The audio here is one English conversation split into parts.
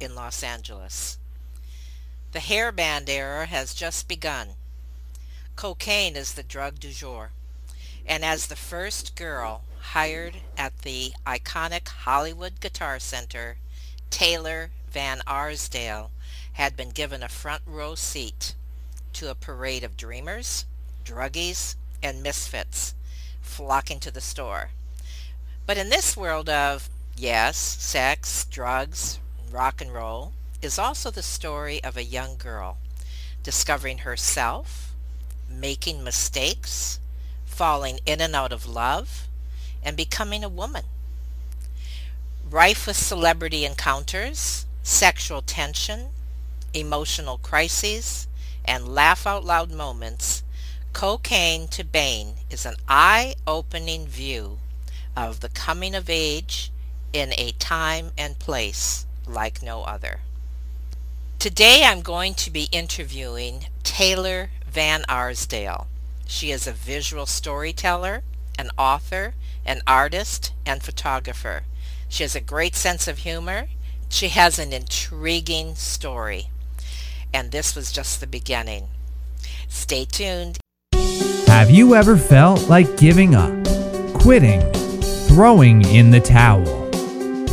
in Los Angeles. The hairband era has just begun. Cocaine is the drug du jour. And as the first girl hired at the iconic Hollywood Guitar Center, Taylor Van Arsdale had been given a front row seat to a parade of dreamers, druggies, and misfits flocking to the store. But in this world of, yes, sex, drugs, rock and roll, is also the story of a young girl discovering herself, making mistakes, falling in and out of love, and becoming a woman. Rife with celebrity encounters, sexual tension, emotional crises, and laugh out loud moments, Cocaine to Bane is an eye opening view of the coming of age in a time and place like no other. Today I'm going to be interviewing Taylor Van Arsdale. She is a visual storyteller, an author, an artist, and photographer. She has a great sense of humor. She has an intriguing story. And this was just the beginning. Stay tuned. Have you ever felt like giving up, quitting, throwing in the towel?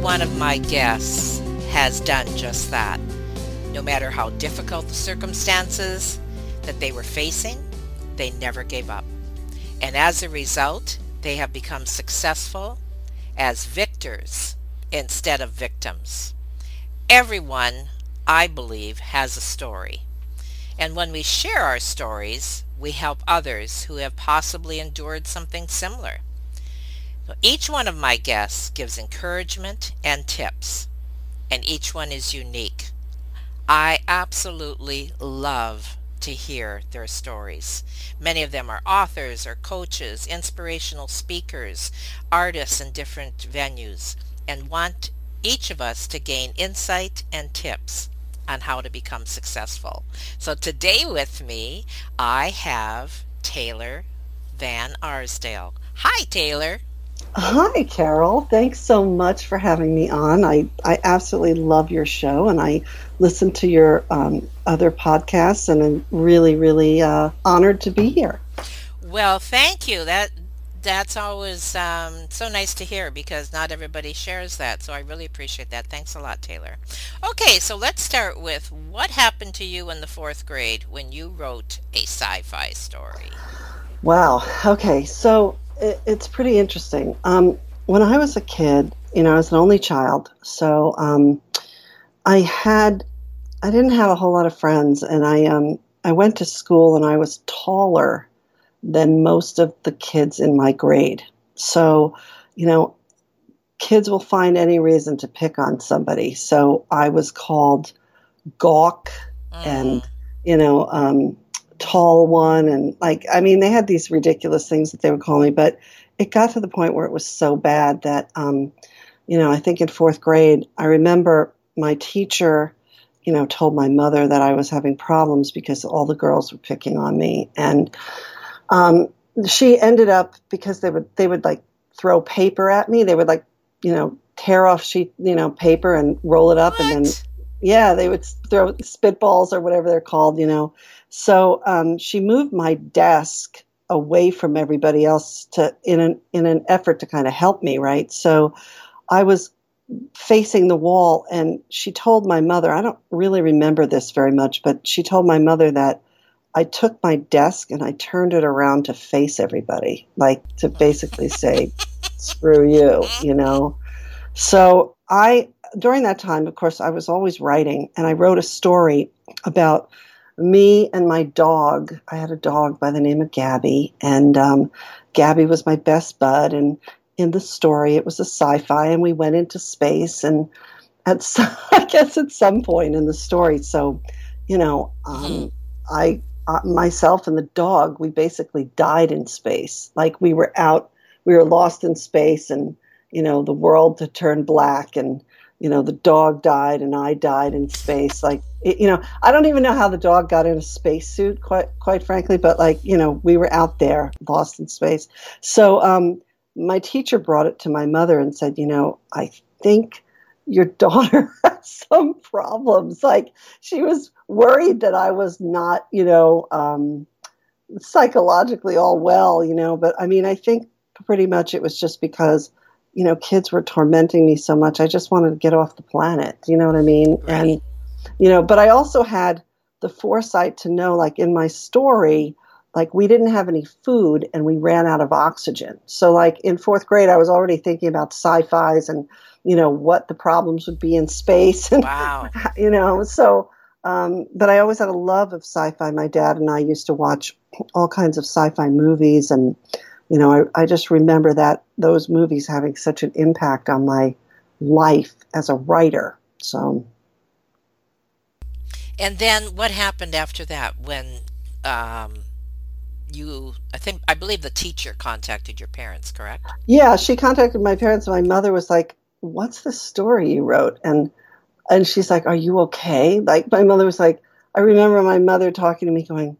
One of my guests has done just that. No matter how difficult the circumstances that they were facing, they never gave up. And as a result, they have become successful as victors instead of victims. Everyone, I believe, has a story. And when we share our stories, we help others who have possibly endured something similar. Each one of my guests gives encouragement and tips, and each one is unique. I absolutely love to hear their stories. Many of them are authors or coaches, inspirational speakers, artists in different venues, and want each of us to gain insight and tips on how to become successful. So today with me, I have Taylor Van Arsdale. Hi, Taylor. Hi, Carol. Thanks so much for having me on. I, I absolutely love your show and I listen to your um, other podcasts and I'm really, really uh, honored to be here. Well, thank you. That that's always um, so nice to hear because not everybody shares that. So I really appreciate that. Thanks a lot, Taylor. Okay, so let's start with what happened to you in the fourth grade when you wrote a sci-fi story. Wow. Okay, so it, it's pretty interesting. Um, when I was a kid, you know, I was an only child, so um, I had I didn't have a whole lot of friends, and I um, I went to school and I was taller than most of the kids in my grade. So, you know, kids will find any reason to pick on somebody. So I was called gawk mm. and you know um, tall one and like i mean they had these ridiculous things that they would call me but it got to the point where it was so bad that um, you know i think in fourth grade i remember my teacher you know told my mother that i was having problems because all the girls were picking on me and um, she ended up because they would they would like throw paper at me they would like you know tear off sheet you know paper and roll it up what? and then yeah they would throw spitballs or whatever they're called you know so um, she moved my desk away from everybody else to in an in an effort to kind of help me, right? So I was facing the wall and she told my mother, I don't really remember this very much, but she told my mother that I took my desk and I turned it around to face everybody, like to basically say, screw you, you know. So I, during that time, of course, I was always writing and I wrote a story about me and my dog. I had a dog by the name of Gabby, and um, Gabby was my best bud. And in the story, it was a sci-fi, and we went into space. And at some, I guess at some point in the story, so you know, um, mm-hmm. I uh, myself and the dog, we basically died in space. Like we were out, we were lost in space, and you know, the world had turned black, and you know, the dog died, and I died in space. Like it, you know, I don't even know how the dog got in a spacesuit, quite quite frankly, but like you know, we were out there, lost in space. So um, my teacher brought it to my mother and said, you know, I think your daughter has some problems. Like she was worried that I was not, you know, um, psychologically all well, you know. But I mean, I think pretty much it was just because, you know, kids were tormenting me so much. I just wanted to get off the planet. You know what I mean? Right. And you know, but I also had the foresight to know, like in my story, like we didn't have any food and we ran out of oxygen. So like in fourth grade, I was already thinking about sci-fi's and you know what the problems would be in space and wow. you know so um, but I always had a love of sci-fi. My dad and I used to watch all kinds of sci-fi movies, and you know, I, I just remember that those movies having such an impact on my life as a writer. So, and then what happened after that when um, you? I think I believe the teacher contacted your parents, correct? Yeah, she contacted my parents. My mother was like, "What's the story you wrote?" and and she's like, Are you okay? Like, my mother was like, I remember my mother talking to me, going,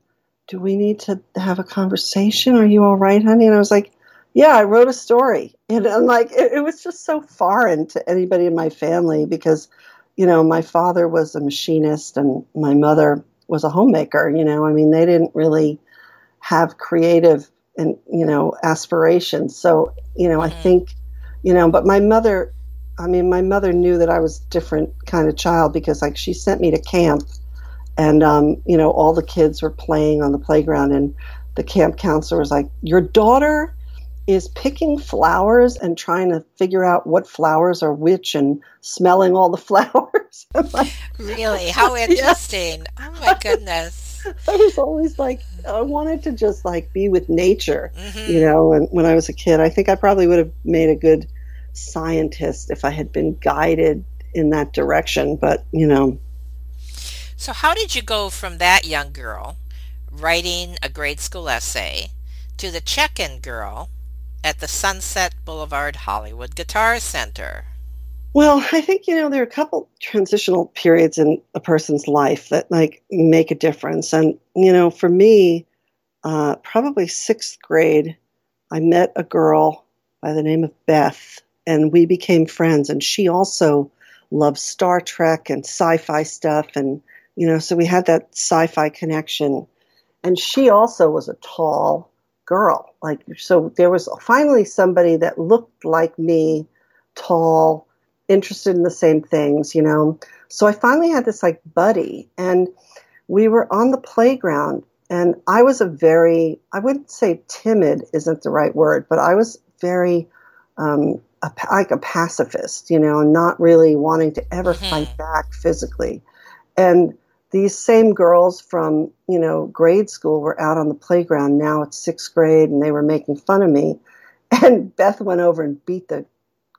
Do we need to have a conversation? Are you all right, honey? And I was like, Yeah, I wrote a story. And I'm like, it, it was just so foreign to anybody in my family because, you know, my father was a machinist and my mother was a homemaker. You know, I mean, they didn't really have creative and, you know, aspirations. So, you know, mm-hmm. I think, you know, but my mother I mean, my mother knew that I was a different kind of child because, like, she sent me to camp, and um, you know, all the kids were playing on the playground, and the camp counselor was like, "Your daughter is picking flowers and trying to figure out what flowers are which, and smelling all the flowers." like, really? How interesting! Yeah. Oh my goodness. I was always like, I wanted to just like be with nature, mm-hmm. you know. And when I was a kid, I think I probably would have made a good scientist if I had been guided in that direction, but you know. So, how did you go from that young girl writing a grade school essay to the check in girl at the Sunset Boulevard Hollywood Guitar Center? Well, I think you know there are a couple transitional periods in a person's life that like make a difference, and you know, for me, uh, probably sixth grade, I met a girl by the name of Beth and we became friends. And she also loved Star Trek and sci-fi stuff, and you know, so we had that sci-fi connection. And she also was a tall girl, like so. There was finally somebody that looked like me, tall, interested in the same things, you know. So I finally had this like buddy, and we were on the playground and I was a very, I wouldn't say timid isn't the right word, but I was very um, a, like a pacifist, you know, not really wanting to ever mm-hmm. fight back physically. And these same girls from, you know, grade school were out on the playground. Now it's sixth grade and they were making fun of me. And Beth went over and beat the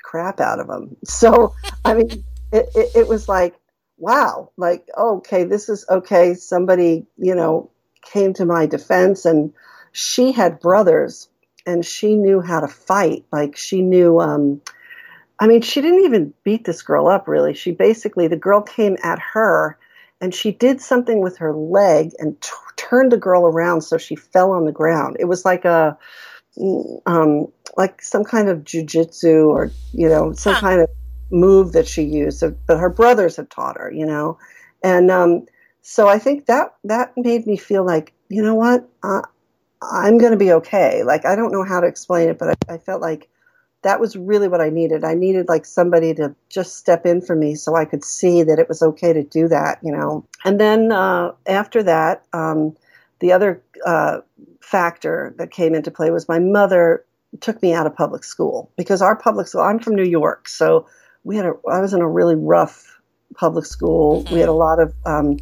crap out of them. So, I mean, it, it, it was like, wow, like, okay, this is okay. Somebody, you know, came to my defense and she had brothers and she knew how to fight. Like she knew, um, I mean, she didn't even beat this girl up really. She basically, the girl came at her and she did something with her leg and t- turned the girl around so she fell on the ground. It was like a, um, like some kind of jujitsu or, you know, some huh. kind of move that she used. But her brothers had taught her, you know, and, um, so I think that, that made me feel like, you know what, uh, I'm going to be okay. Like, I don't know how to explain it, but I, I felt like that was really what I needed. I needed like somebody to just step in for me so I could see that it was okay to do that, you know. And then uh, after that, um, the other uh, factor that came into play was my mother took me out of public school because our public school. I'm from New York, so we had a. I was in a really rough public school. We had a lot of um,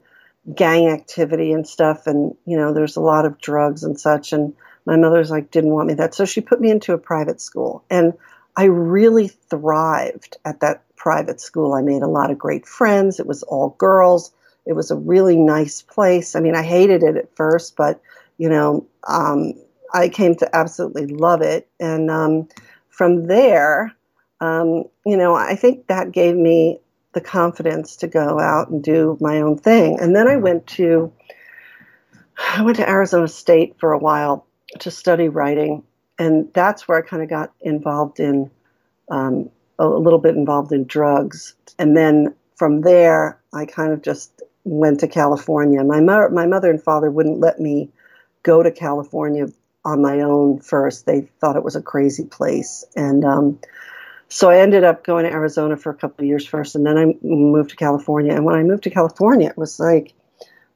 gang activity and stuff, and you know, there's a lot of drugs and such. And my mother's like didn't want me that, so she put me into a private school, and I really thrived at that private school. I made a lot of great friends. It was all girls. It was a really nice place. I mean, I hated it at first, but you know, um, I came to absolutely love it. And um, from there, um, you know, I think that gave me the confidence to go out and do my own thing. And then I went to I went to Arizona State for a while to study writing, and that's where I kind of got involved in um, a little bit involved in drugs. And then from there, I kind of just went to California. My mother, my mother and father wouldn't let me go to California on my own first. They thought it was a crazy place, and um, so I ended up going to Arizona for a couple of years first, and then I moved to California. And when I moved to California, it was like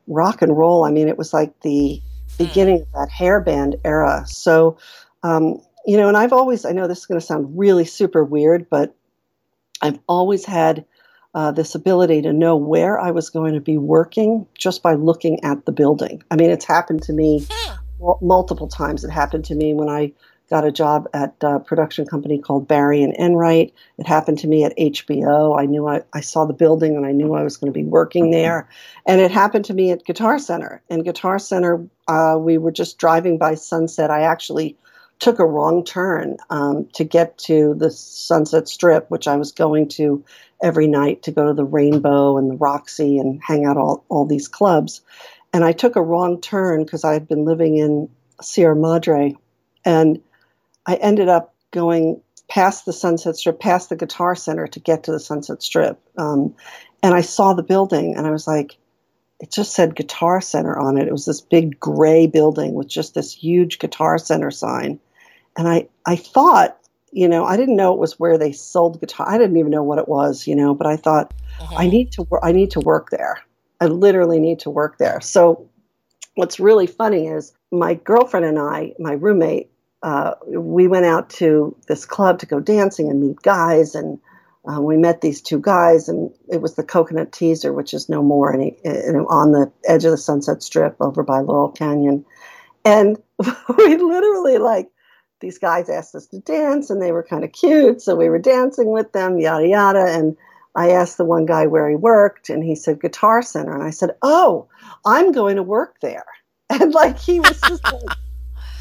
rock and roll. I mean, it was like the beginning of that hairband era. So, um, you know, and I've always, I know this is going to sound really super weird, but I've always had uh, this ability to know where I was going to be working just by looking at the building. I mean, it's happened to me multiple times. It happened to me when I got a job at a production company called Barry and Enright. It happened to me at HBO. I knew I, I saw the building and I knew I was going to be working there. And it happened to me at Guitar Center. And Guitar Center, uh, we were just driving by Sunset. I actually took a wrong turn um, to get to the Sunset Strip, which I was going to every night to go to the Rainbow and the Roxy and hang out all, all these clubs. And I took a wrong turn because I had been living in Sierra Madre. And I ended up going past the Sunset Strip, past the Guitar Center to get to the Sunset Strip. Um, and I saw the building and I was like, it just said Guitar Center on it. It was this big gray building with just this huge Guitar Center sign. And I, I thought, you know, I didn't know it was where they sold guitar. I didn't even know what it was, you know, but I thought uh-huh. I need to I need to work there. I literally need to work there. So what's really funny is my girlfriend and I, my roommate, uh, we went out to this club to go dancing and meet guys and uh, we met these two guys and it was the coconut teaser which is no more and on the edge of the sunset strip over by laurel canyon. And we literally like these guys asked us to dance and they were kind of cute so we were dancing with them yada yada. And i asked the one guy where he worked and he said guitar center. And i said oh i'm going to work there. And like he was just like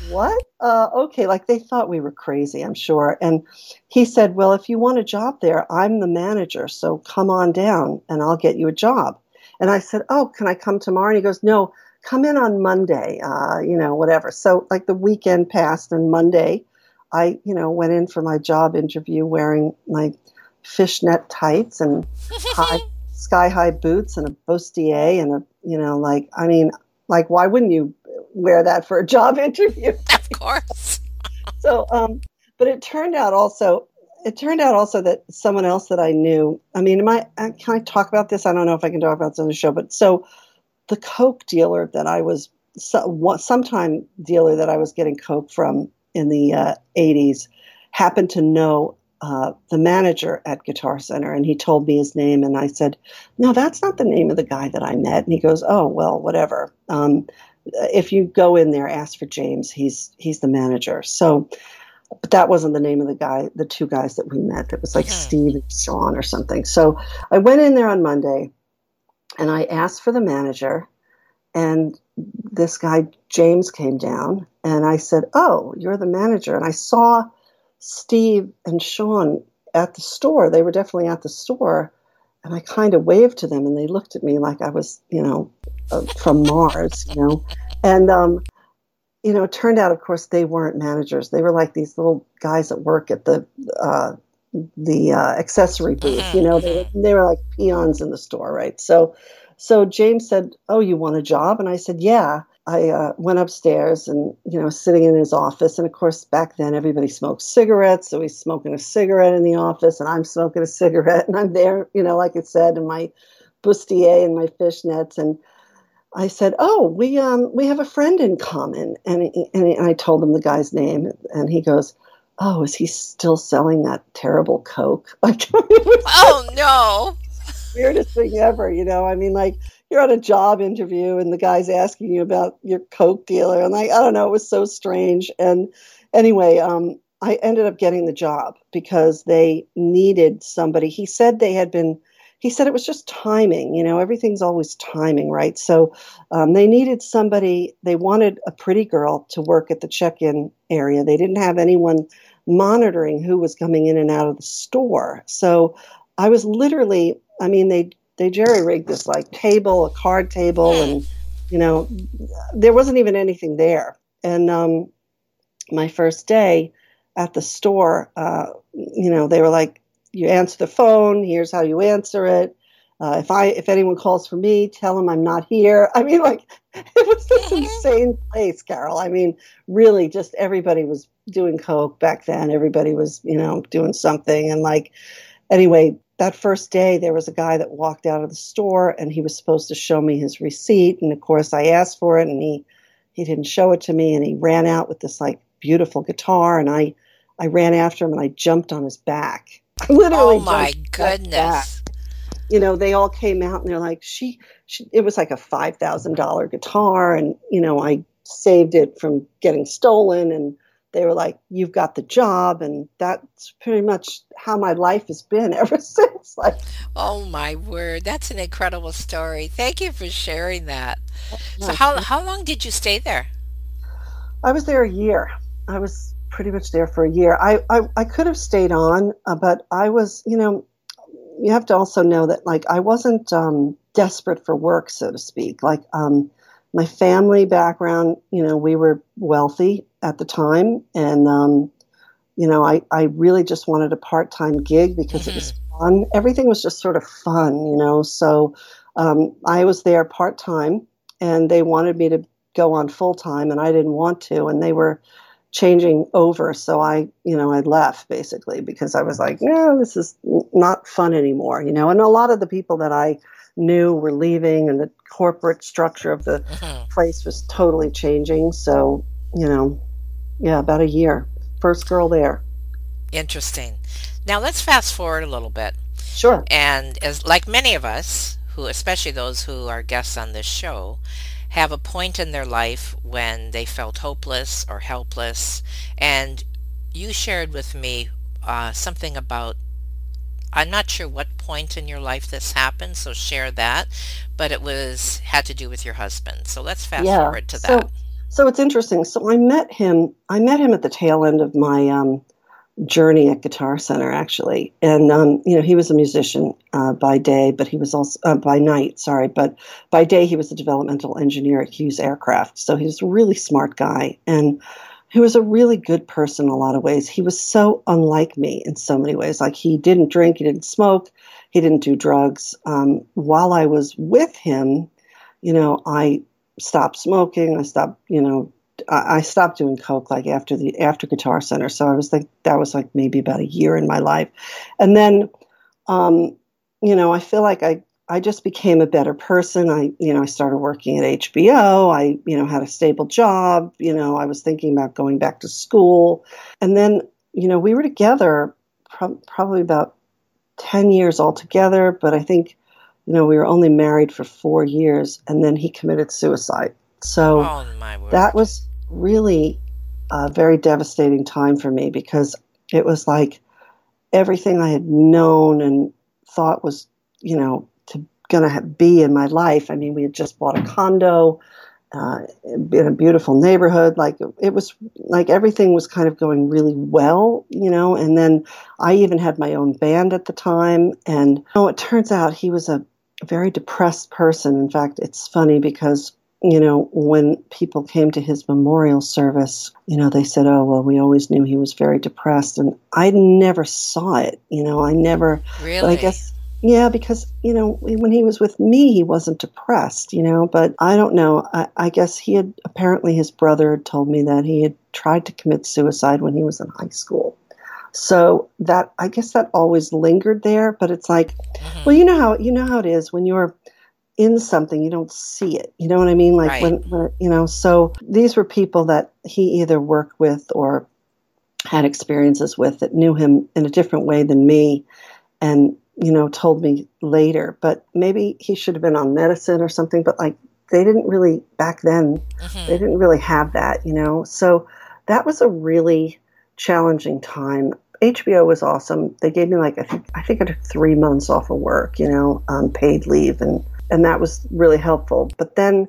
what? Uh, okay, like they thought we were crazy, I'm sure. And he said, Well, if you want a job there, I'm the manager, so come on down and I'll get you a job. And I said, Oh, can I come tomorrow? And he goes, No, come in on Monday, uh, you know, whatever. So, like the weekend passed, and Monday, I, you know, went in for my job interview wearing my fishnet tights and high, sky high boots and a bustier and a, you know, like, I mean, like, why wouldn't you wear that for a job interview. Of course. so, um, but it turned out also, it turned out also that someone else that I knew, I mean, am I, uh, can I talk about this? I don't know if I can talk about this on the show, but so the Coke dealer that I was, so, sometime dealer that I was getting Coke from in the uh, 80s happened to know uh, the manager at Guitar Center, and he told me his name, and I said, "No, that's not the name of the guy that I met." And he goes, "Oh, well, whatever." Um, if you go in there, ask for James. He's he's the manager. So, but that wasn't the name of the guy. The two guys that we met. It was like Steve and Sean or something. So I went in there on Monday, and I asked for the manager, and this guy James came down, and I said, "Oh, you're the manager." And I saw Steve and Sean at the store. They were definitely at the store. And I kind of waved to them, and they looked at me like I was, you know, uh, from Mars, you know. And um, you know, it turned out, of course, they weren't managers. They were like these little guys that work at the uh, the uh, accessory booth. You know, they, they were like peons in the store, right? So, so James said, "Oh, you want a job?" And I said, "Yeah." I uh, went upstairs and, you know, sitting in his office. And of course, back then everybody smoked cigarettes. So he's smoking a cigarette in the office and I'm smoking a cigarette. And I'm there, you know, like I said, in my bustier and my fishnets. And I said, "Oh, we um we have a friend in common," and he, and I told him the guy's name, and he goes, "Oh, is he still selling that terrible Coke?" Like, oh no, weirdest thing ever. You know, I mean, like you're on a job interview and the guy's asking you about your Coke dealer, and like I don't know, it was so strange. And anyway, um, I ended up getting the job because they needed somebody. He said they had been he said it was just timing. You know, everything's always timing, right? So um, they needed somebody, they wanted a pretty girl to work at the check in area. They didn't have anyone monitoring who was coming in and out of the store. So I was literally, I mean, they, they jerry rigged this like table, a card table, and, you know, there wasn't even anything there. And um, my first day at the store, uh, you know, they were like, you answer the phone. Here's how you answer it. Uh, if I if anyone calls for me, tell them I'm not here. I mean, like it was this insane place, Carol. I mean, really, just everybody was doing coke back then. Everybody was, you know, doing something. And like, anyway, that first day, there was a guy that walked out of the store, and he was supposed to show me his receipt. And of course, I asked for it, and he he didn't show it to me, and he ran out with this like beautiful guitar, and I I ran after him, and I jumped on his back Literally. Oh my goodness. You know, they all came out and they're like, she, she it was like a $5,000 guitar. And, you know, I saved it from getting stolen. And they were like, you've got the job. And that's pretty much how my life has been ever since. Like, oh my word. That's an incredible story. Thank you for sharing that. So how, how long did you stay there? I was there a year. I was pretty much there for a year. I, I, I could have stayed on, uh, but I was, you know, you have to also know that like I wasn't um, desperate for work, so to speak. Like um, my family background, you know, we were wealthy at the time, and um, you know, I I really just wanted a part time gig because mm-hmm. it was mm-hmm. fun. Everything was just sort of fun, you know. So um, I was there part time, and they wanted me to go on full time, and I didn't want to, and they were changing over. So I, you know, I left basically because I was like, no this is not fun anymore, you know. And a lot of the people that I knew we were leaving, and the corporate structure of the mm-hmm. place was totally changing. So, you know, yeah, about a year. First girl there. Interesting. Now let's fast forward a little bit. Sure. And as like many of us, who especially those who are guests on this show, have a point in their life when they felt hopeless or helpless. And you shared with me uh, something about, I'm not sure what point in your life this happened, so share that. But it was had to do with your husband. So let's fast yeah. forward to that. So, so it's interesting. So I met him. I met him at the tail end of my um, journey at Guitar Center, actually. And, um, you know, he was a musician uh, by day, but he was also, uh, by night, sorry, but by day he was a developmental engineer at Hughes Aircraft. So he was a really smart guy. And he was a really good person in a lot of ways. He was so unlike me in so many ways. Like he didn't drink, he didn't smoke, he didn't do drugs. Um, while I was with him, you know, I stopped smoking, I stopped, you know, I stopped doing coke like after the after Guitar Center, so I was like that was like maybe about a year in my life, and then, um, you know, I feel like I I just became a better person. I you know I started working at HBO. I you know had a stable job. You know I was thinking about going back to school, and then you know we were together pro- probably about ten years altogether, but I think you know we were only married for four years, and then he committed suicide. So oh, that was really a very devastating time for me because it was like everything I had known and thought was, you know, going to be in my life. I mean, we had just bought a condo uh, in a beautiful neighborhood. Like it was like everything was kind of going really well, you know. And then I even had my own band at the time. And you know, it turns out he was a very depressed person. In fact, it's funny because you know, when people came to his memorial service, you know, they said, oh, well, we always knew he was very depressed. And I never saw it, you know, I never, really? I guess, Yeah, because, you know, when he was with me, he wasn't depressed, you know, but I don't know. I, I guess he had apparently his brother had told me that he had tried to commit suicide when he was in high school. So that I guess that always lingered there, but it's like, mm-hmm. well, you know how you know how it is when you're in something, you don't see it. You know what I mean? Like right. when, when you know. So these were people that he either worked with or had experiences with that knew him in a different way than me, and you know told me later. But maybe he should have been on medicine or something. But like they didn't really back then. Mm-hmm. They didn't really have that, you know. So that was a really challenging time. HBO was awesome. They gave me like I think I think I took three months off of work, you know, um, paid leave, and and that was really helpful. But then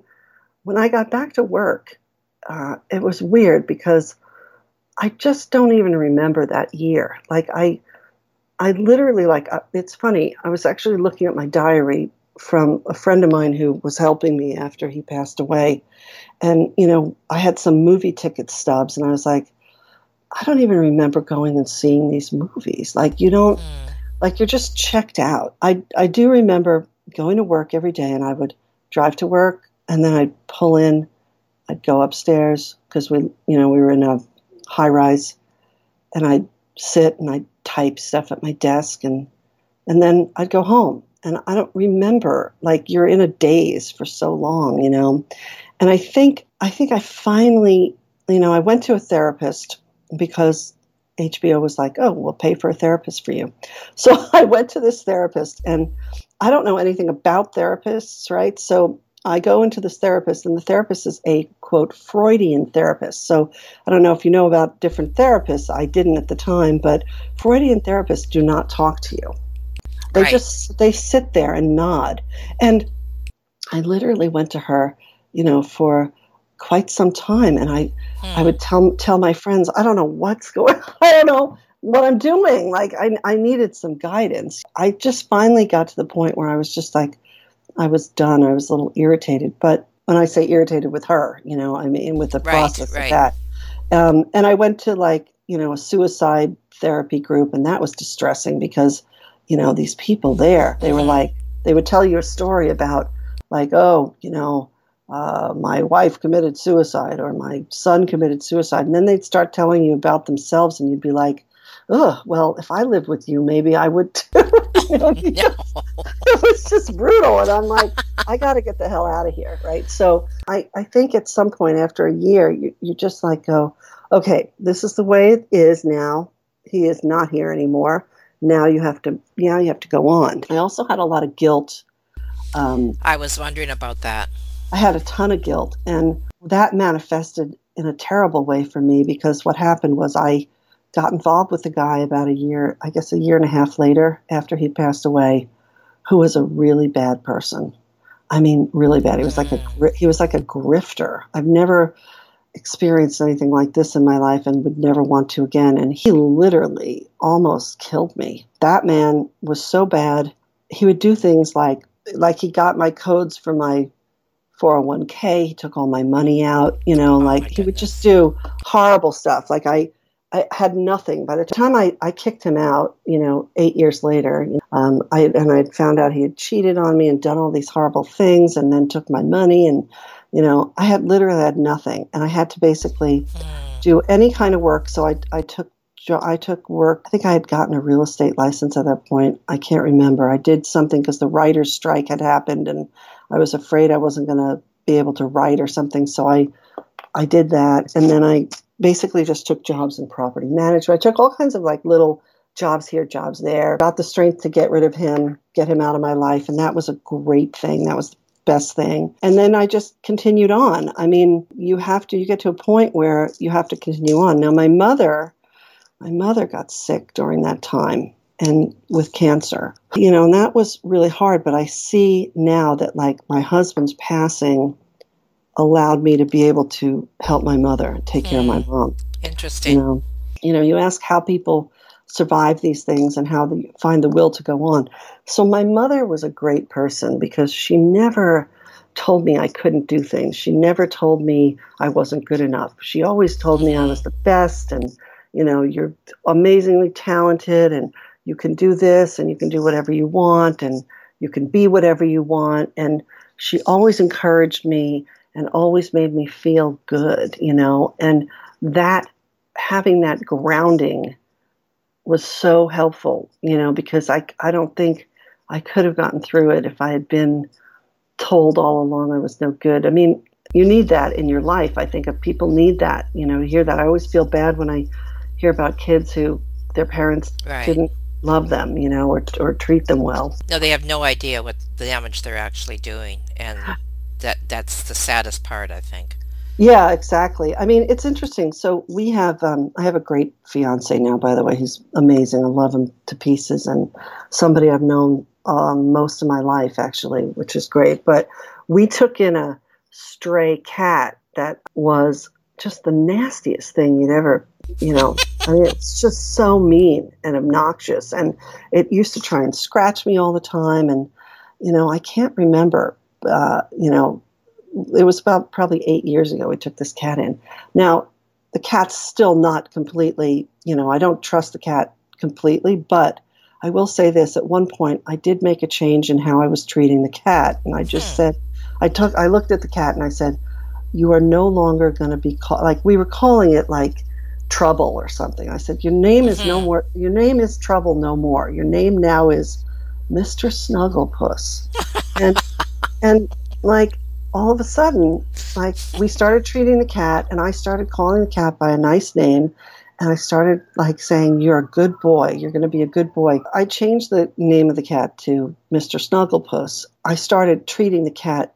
when I got back to work, uh, it was weird because I just don't even remember that year. Like I, I literally like uh, it's funny. I was actually looking at my diary from a friend of mine who was helping me after he passed away, and you know I had some movie ticket stubs, and I was like I don't even remember going and seeing these movies. Like you don't mm. like you're just checked out. I I do remember going to work every day and I would drive to work and then I'd pull in, I'd go upstairs because we you know, we were in a high rise and I'd sit and I'd type stuff at my desk and and then I'd go home. And I don't remember like you're in a daze for so long, you know. And I think I think I finally you know, I went to a therapist because HBO was like, oh, we'll pay for a therapist for you. So I went to this therapist, and I don't know anything about therapists, right? So I go into this therapist, and the therapist is a quote Freudian therapist. So I don't know if you know about different therapists. I didn't at the time, but Freudian therapists do not talk to you. They right. just they sit there and nod. And I literally went to her, you know, for quite some time. And I, hmm. I would tell tell my friends, I don't know what's going. I don't know what I'm doing. Like I, I needed some guidance. I just finally got to the point where I was just like, I was done. I was a little irritated. But when I say irritated with her, you know, I mean with the right, process right. of that. Um, and I went to like you know a suicide therapy group, and that was distressing because you know these people there, they were mm-hmm. like they would tell you a story about like oh you know uh, my wife committed suicide or my son committed suicide. And then they'd start telling you about themselves, and you'd be like, oh, well, if I lived with you, maybe I would too. you know, no. it was just brutal. And I'm like, I got to get the hell out of here. Right. So I, I think at some point after a year, you, you just like go, okay, this is the way it is now. He is not here anymore. Now you have to, yeah, you have to go on. I also had a lot of guilt. Um, I was wondering about that. I had a ton of guilt. And that manifested in a terrible way for me because what happened was I got involved with a guy about a year, I guess a year and a half later after he passed away, who was a really bad person. I mean, really bad. He was like a he was like a grifter. I've never experienced anything like this in my life and would never want to again. And he literally almost killed me. That man was so bad. He would do things like like he got my codes for my 401k. He took all my money out, you know, oh like he would just do horrible stuff. Like I, I had nothing. By the time I, I kicked him out, you know, eight years later, um, I and I found out he had cheated on me and done all these horrible things, and then took my money, and you know, I had literally had nothing, and I had to basically hmm. do any kind of work. So I, I took I took work. I think I had gotten a real estate license at that point. I can't remember. I did something because the writer's strike had happened, and I was afraid I wasn't going to be able to write or something. So I, I did that. And then I basically just took jobs in property management. I took all kinds of like little jobs here, jobs there. Got the strength to get rid of him, get him out of my life. And that was a great thing. That was the best thing. And then I just continued on. I mean, you have to, you get to a point where you have to continue on. Now, my mother, my mother got sick during that time and with cancer. You know, and that was really hard, but I see now that like my husband's passing allowed me to be able to help my mother and take mm. care of my hmm. mom. Interesting. You know, you know, you ask how people survive these things and how they find the will to go on. So my mother was a great person because she never told me I couldn't do things. She never told me I wasn't good enough. She always told me I was the best and you know, you're amazingly talented and you can do this and you can do whatever you want and you can be whatever you want. And she always encouraged me and always made me feel good, you know, and that having that grounding was so helpful, you know, because I, I don't think I could have gotten through it if I had been told all along I was no good. I mean, you need that in your life. I think if people need that, you know, to hear that. I always feel bad when I hear about kids who their parents right. didn't love them, you know, or or treat them well. No, they have no idea what the damage they're actually doing, and that that's the saddest part, I think. Yeah, exactly. I mean, it's interesting. So we have, um, I have a great fiance now, by the way. He's amazing. I love him to pieces, and somebody I've known um, most of my life, actually, which is great. But we took in a stray cat that was just the nastiest thing you'd ever, you know. I mean, it's just so mean and obnoxious, and it used to try and scratch me all the time. And you know, I can't remember, uh, you know, it was about probably eight years ago we took this cat in. Now, the cat's still not completely, you know, I don't trust the cat completely, but I will say this at one point I did make a change in how I was treating the cat. And I just hmm. said, I took, I looked at the cat and I said, you are no longer going to be called, like we were calling it like trouble or something. I said, your name is no hmm. more, your name is trouble no more. Your name now is Mr. Snugglepuss. and, and like, all of a sudden, like we started treating the cat, and I started calling the cat by a nice name, and I started like saying, "You're a good boy. You're going to be a good boy." I changed the name of the cat to Mr. Snugglepuss. I started treating the cat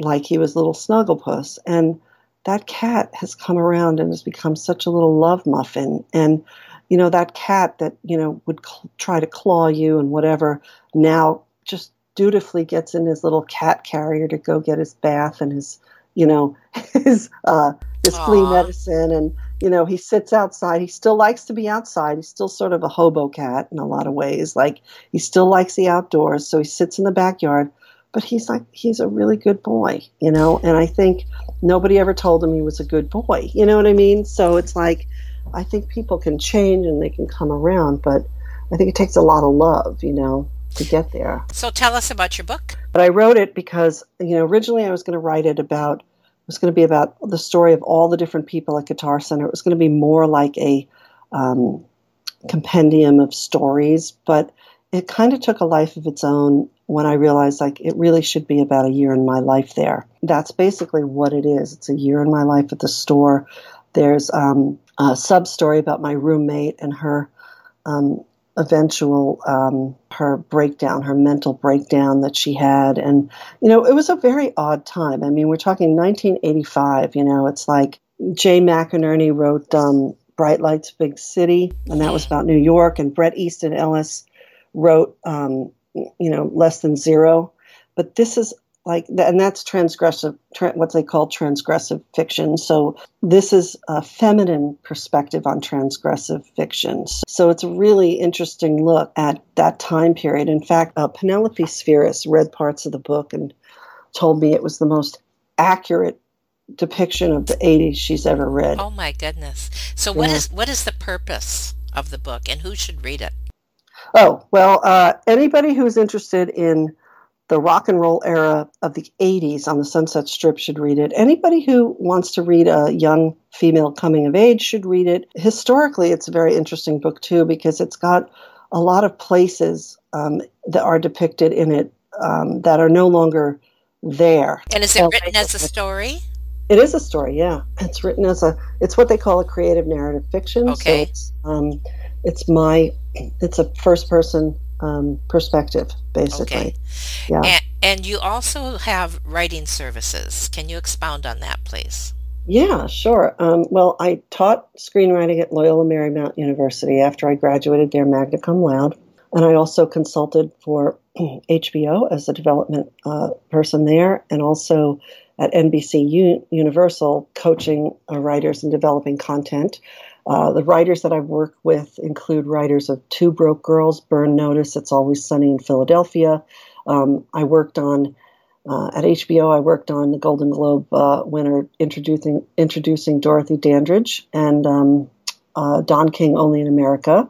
like he was little Snugglepuss, and that cat has come around and has become such a little love muffin, and you know that cat that you know would cl- try to claw you and whatever now just dutifully gets in his little cat carrier to go get his bath and his, you know, his uh, his Aww. flea medicine, and you know he sits outside. He still likes to be outside. He's still sort of a hobo cat in a lot of ways. Like he still likes the outdoors, so he sits in the backyard. But he's like he's a really good boy, you know. And I think nobody ever told him he was a good boy. You know what I mean? So it's like I think people can change and they can come around, but I think it takes a lot of love, you know to get there. So tell us about your book. But I wrote it because, you know, originally I was going to write it about, it was going to be about the story of all the different people at Guitar Center. It was going to be more like a um, compendium of stories, but it kind of took a life of its own when I realized like it really should be about a year in my life there. That's basically what it is. It's a year in my life at the store. There's um, a sub story about my roommate and her um, eventual um, her breakdown, her mental breakdown that she had, and you know it was a very odd time. I mean, we're talking 1985. You know, it's like Jay McInerney wrote um, "Bright Lights, Big City," and that was about New York, and Bret Easton Ellis wrote, um, you know, Less Than Zero. But this is like and that's transgressive tra- what they call transgressive fiction. So this is a feminine perspective on transgressive fiction. So it's a really interesting look at that time period. In fact uh, penelope Spheeris read parts of the book and told me it was the most accurate depiction of the 80s she's ever read. Oh my goodness. So what yeah. is what is the purpose of the book and who should read it? Oh well uh, anybody who's interested in the rock and roll era of the 80s on the Sunset Strip should read it. Anybody who wants to read a young female coming of age should read it. Historically, it's a very interesting book, too, because it's got a lot of places um, that are depicted in it um, that are no longer there. And is it written as a story? It is a story, yeah. It's written as a, it's what they call a creative narrative fiction. Okay. So it's, um, it's my, it's a first person um, perspective, basically. Okay. Yeah. And, and you also have writing services. Can you expound on that, please? Yeah, sure. Um, well, I taught screenwriting at Loyola Marymount University after I graduated there magna cum laude. And I also consulted for HBO as a development uh, person there, and also at NBC U- Universal coaching uh, writers and developing content. Uh, the writers that I've worked with include writers of Two Broke Girls, Burn Notice, It's Always Sunny in Philadelphia. Um, I worked on uh, at HBO. I worked on the Golden Globe uh, winner introducing introducing Dorothy Dandridge and um, uh, Don King, Only in America.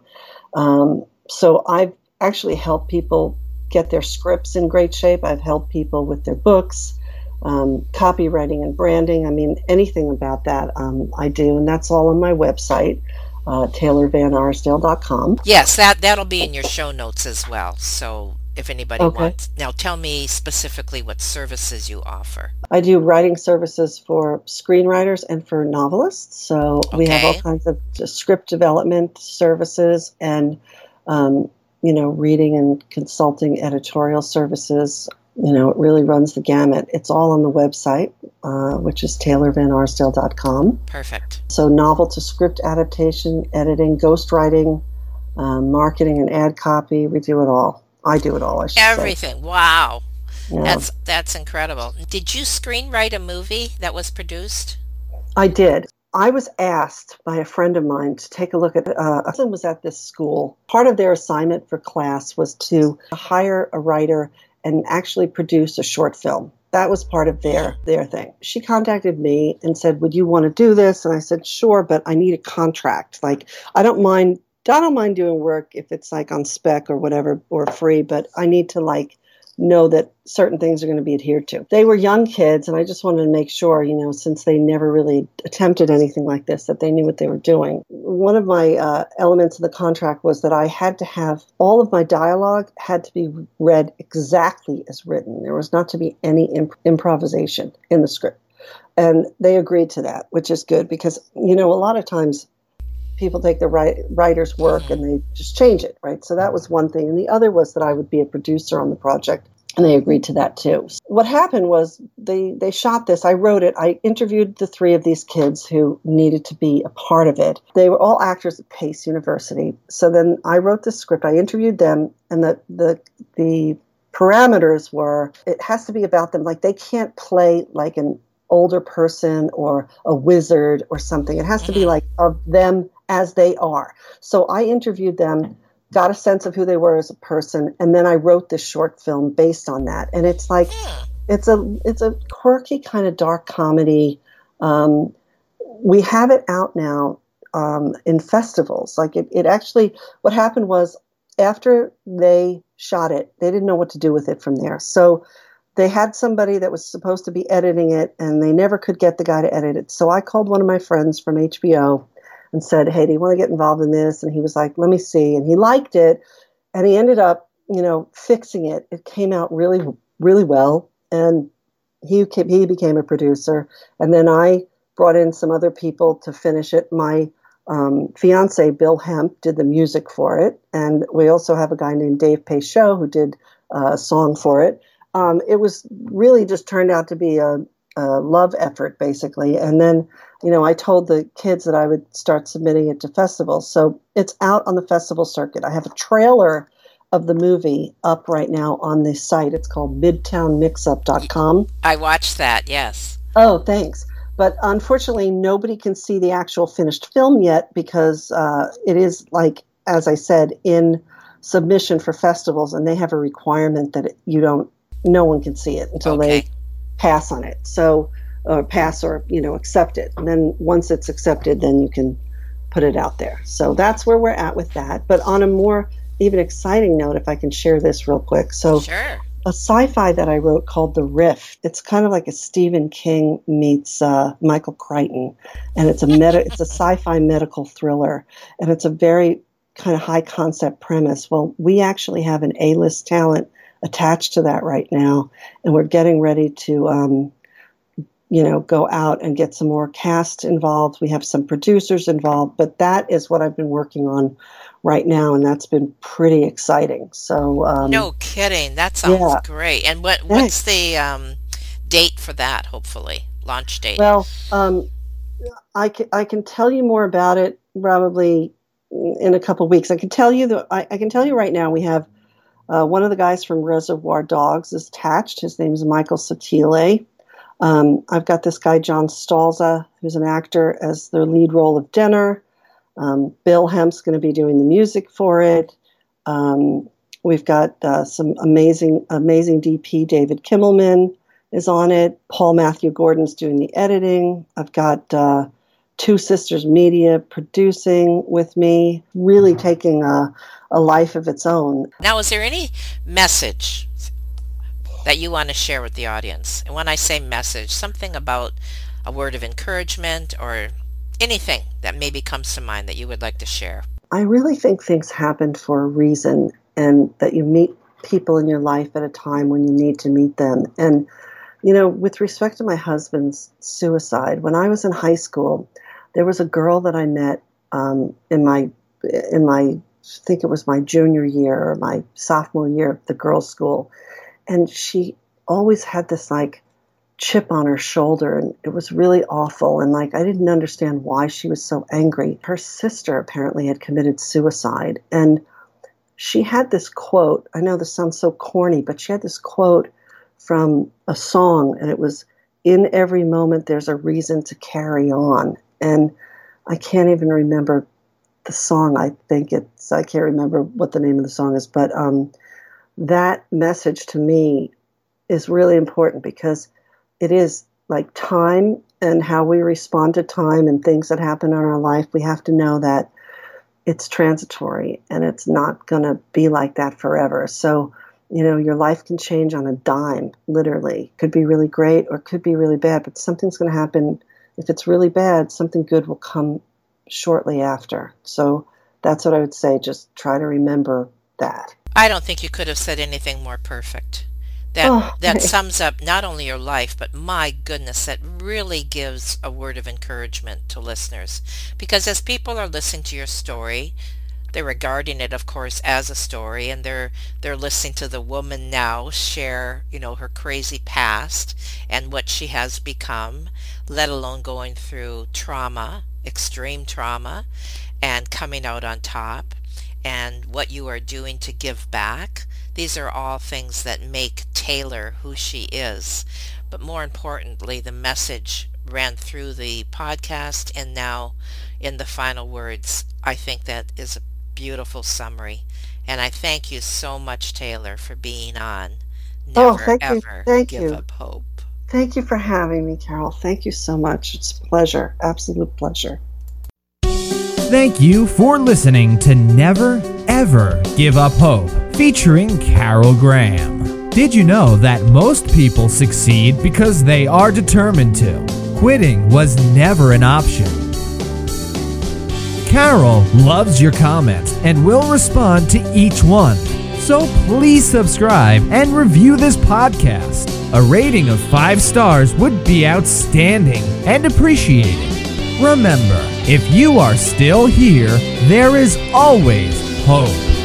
Um, so I've actually helped people get their scripts in great shape. I've helped people with their books, um, copywriting and branding. I mean, anything about that um, I do, and that's all on my website, uh, TaylorVanArsdale.com. Yes, that that'll be in your show notes as well. So if anybody okay. wants. Now, tell me specifically what services you offer. I do writing services for screenwriters and for novelists. So okay. we have all kinds of script development services and, um, you know, reading and consulting editorial services. You know, it really runs the gamut. It's all on the website, uh, which is taylorvanarsdale.com. Perfect. So, novel to script adaptation, editing, ghostwriting, um, marketing, and ad copy. We do it all. I do it all. I Everything. Say. Wow. Yeah. That's that's incredible. Did you screenwrite a movie that was produced? I did. I was asked by a friend of mine to take a look at. Uh, was at this school. Part of their assignment for class was to hire a writer and actually produce a short film. That was part of their their thing. She contacted me and said, "Would you want to do this?" And I said, "Sure, but I need a contract. Like, I don't mind I don't mind doing work if it's like on spec or whatever or free, but I need to like know that certain things are going to be adhered to. They were young kids, and I just wanted to make sure, you know, since they never really attempted anything like this, that they knew what they were doing. One of my uh, elements of the contract was that I had to have all of my dialogue had to be read exactly as written. There was not to be any imp- improvisation in the script. And they agreed to that, which is good because, you know, a lot of times people take the writer's work mm-hmm. and they just change it, right? So that was one thing. And the other was that I would be a producer on the project. And they agreed to that too. What happened was they, they shot this. I wrote it. I interviewed the three of these kids who needed to be a part of it. They were all actors at Pace University. So then I wrote the script. I interviewed them, and the the the parameters were it has to be about them. Like they can't play like an older person or a wizard or something. It has to be mm-hmm. like of them as they are. So I interviewed them, got a sense of who they were as a person, and then I wrote this short film based on that. And it's like it's a it's a quirky kind of dark comedy. Um, we have it out now um, in festivals. Like it, it actually, what happened was after they shot it, they didn't know what to do with it from there. So they had somebody that was supposed to be editing it, and they never could get the guy to edit it. So I called one of my friends from HBO and said, Hey, do you want to get involved in this? And he was like, Let me see. And he liked it. And he ended up, you know, fixing it. It came out really, really well. And he, he became a producer. And then I brought in some other people to finish it. My um, fiance, Bill Hemp, did the music for it. And we also have a guy named Dave Peychaud who did uh, a song for it. Um, it was really just turned out to be a, love effort, basically. And then you know, I told the kids that I would start submitting it to festivals. So it's out on the festival circuit. I have a trailer of the movie up right now on the site. It's called midtownmixup.com. I watched that, yes. Oh, thanks. But unfortunately, nobody can see the actual finished film yet because uh, it is, like, as I said, in submission for festivals, and they have a requirement that you don't, no one can see it until okay. they pass on it. So or pass or you know accept it. And then once it's accepted, then you can put it out there. So that's where we're at with that. But on a more even exciting note, if I can share this real quick. So sure. a sci-fi that I wrote called The Rift. It's kind of like a Stephen King meets uh, Michael Crichton, and it's a meta. it's a sci-fi medical thriller, and it's a very kind of high concept premise. Well, we actually have an A-list talent attached to that right now, and we're getting ready to um, you know, go out and get some more cast involved. We have some producers involved, but that is what I've been working on right now, and that's been pretty exciting. So, um, no kidding, that sounds yeah. great. And what what's the um, date for that? Hopefully, launch date. Well, um, I can I can tell you more about it probably in a couple weeks. I can tell you that I, I can tell you right now we have. Uh, one of the guys from Reservoir Dogs is attached. His name is Michael Satile. Um, I've got this guy, John Stalza, who's an actor, as the lead role of Denner. Um, Bill Hemp's going to be doing the music for it. Um, we've got uh, some amazing, amazing DP. David Kimmelman is on it. Paul Matthew Gordon's doing the editing. I've got uh, Two Sisters Media producing with me, really taking a, a life of its own. Now, is there any message that you want to share with the audience? And when I say message, something about a word of encouragement or anything that maybe comes to mind that you would like to share. I really think things happen for a reason and that you meet people in your life at a time when you need to meet them. And, you know, with respect to my husband's suicide, when I was in high school, there was a girl that I met um, in my in my think it was my junior year or my sophomore year of the girls' school, and she always had this like chip on her shoulder and it was really awful and like I didn't understand why she was so angry. Her sister apparently had committed suicide and she had this quote. I know this sounds so corny, but she had this quote from a song and it was in every moment there's a reason to carry on. And I can't even remember the song. I think it's I can't remember what the name of the song is, but um, that message to me is really important because it is like time and how we respond to time and things that happen in our life. We have to know that it's transitory and it's not going to be like that forever. So, you know, your life can change on a dime, literally. Could be really great or could be really bad, but something's going to happen. If it's really bad, something good will come shortly after. So, that's what I would say. Just try to remember that. I don't think you could have said anything more perfect that oh, that sums up not only your life but my goodness that really gives a word of encouragement to listeners because as people are listening to your story they're regarding it of course as a story and they're they're listening to the woman now share you know her crazy past and what she has become let alone going through trauma extreme trauma and coming out on top and what you are doing to give back these are all things that make Taylor who she is. But more importantly, the message ran through the podcast and now in the final words. I think that is a beautiful summary. And I thank you so much, Taylor, for being on. Oh, Never oh, thank ever you. Thank give you. up hope. Thank you for having me, Carol. Thank you so much. It's a pleasure. Absolute pleasure. Thank you for listening to Never Ever Give Up Hope featuring Carol Graham. Did you know that most people succeed because they are determined to? Quitting was never an option. Carol loves your comments and will respond to each one. So please subscribe and review this podcast. A rating of five stars would be outstanding and appreciated. Remember, if you are still here, there is always hope.